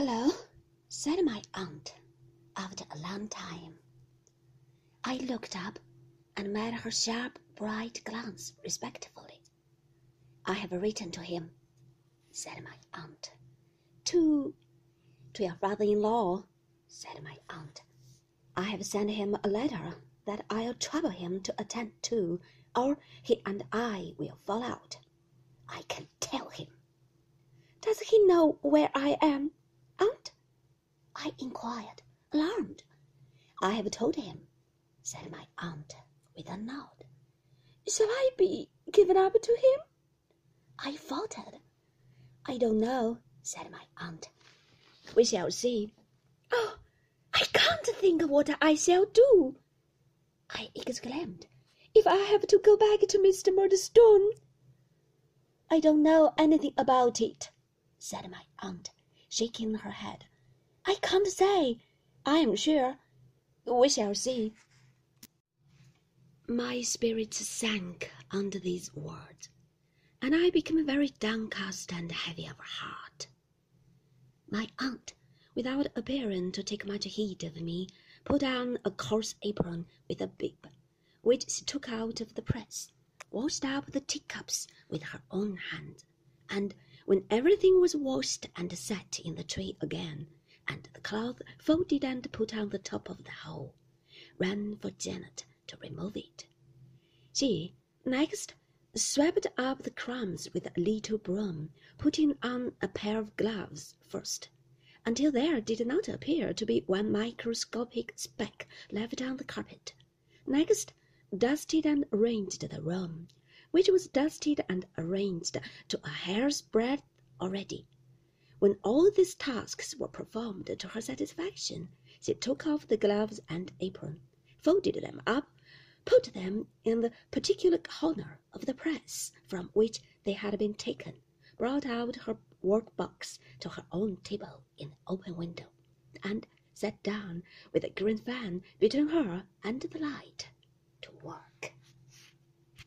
Hello, said my aunt after a long time. I looked up and met her sharp, bright glance respectfully. I have written to him, said my aunt. To to your father in law, said my aunt. I have sent him a letter that I'll trouble him to attend to, or he and I will fall out. I can tell him. Does he know where I am? I inquired, alarmed. I have told him, said my aunt with a nod. Shall I be given up to him? I faltered. I don't know, said my aunt. We shall see. Oh, I can't think of what I shall do, I exclaimed. If I have to go back to Mr. Murdstone. I don't know anything about it, said my aunt, shaking her head. I can't say. I am sure. We shall see. My spirits sank under these words, and I became very downcast and heavy of heart. My aunt, without appearing to take much heed of me, put on a coarse apron with a bib, which she took out of the press, washed up the teacups with her own hand, and when everything was washed and set in the tray again, and the cloth folded and put on the top of the whole, ran for Janet to remove it. She next swept up the crumbs with a little broom, putting on a pair of gloves first, until there did not appear to be one microscopic speck left on the carpet. Next, dusted and arranged the room, which was dusted and arranged to a hair's breadth already. When all these tasks were performed to her satisfaction, she took off the gloves and apron, folded them up, put them in the particular corner of the press from which they had been taken, brought out her work-box to her own table in the open window, and sat down with a green fan between her and the light to work.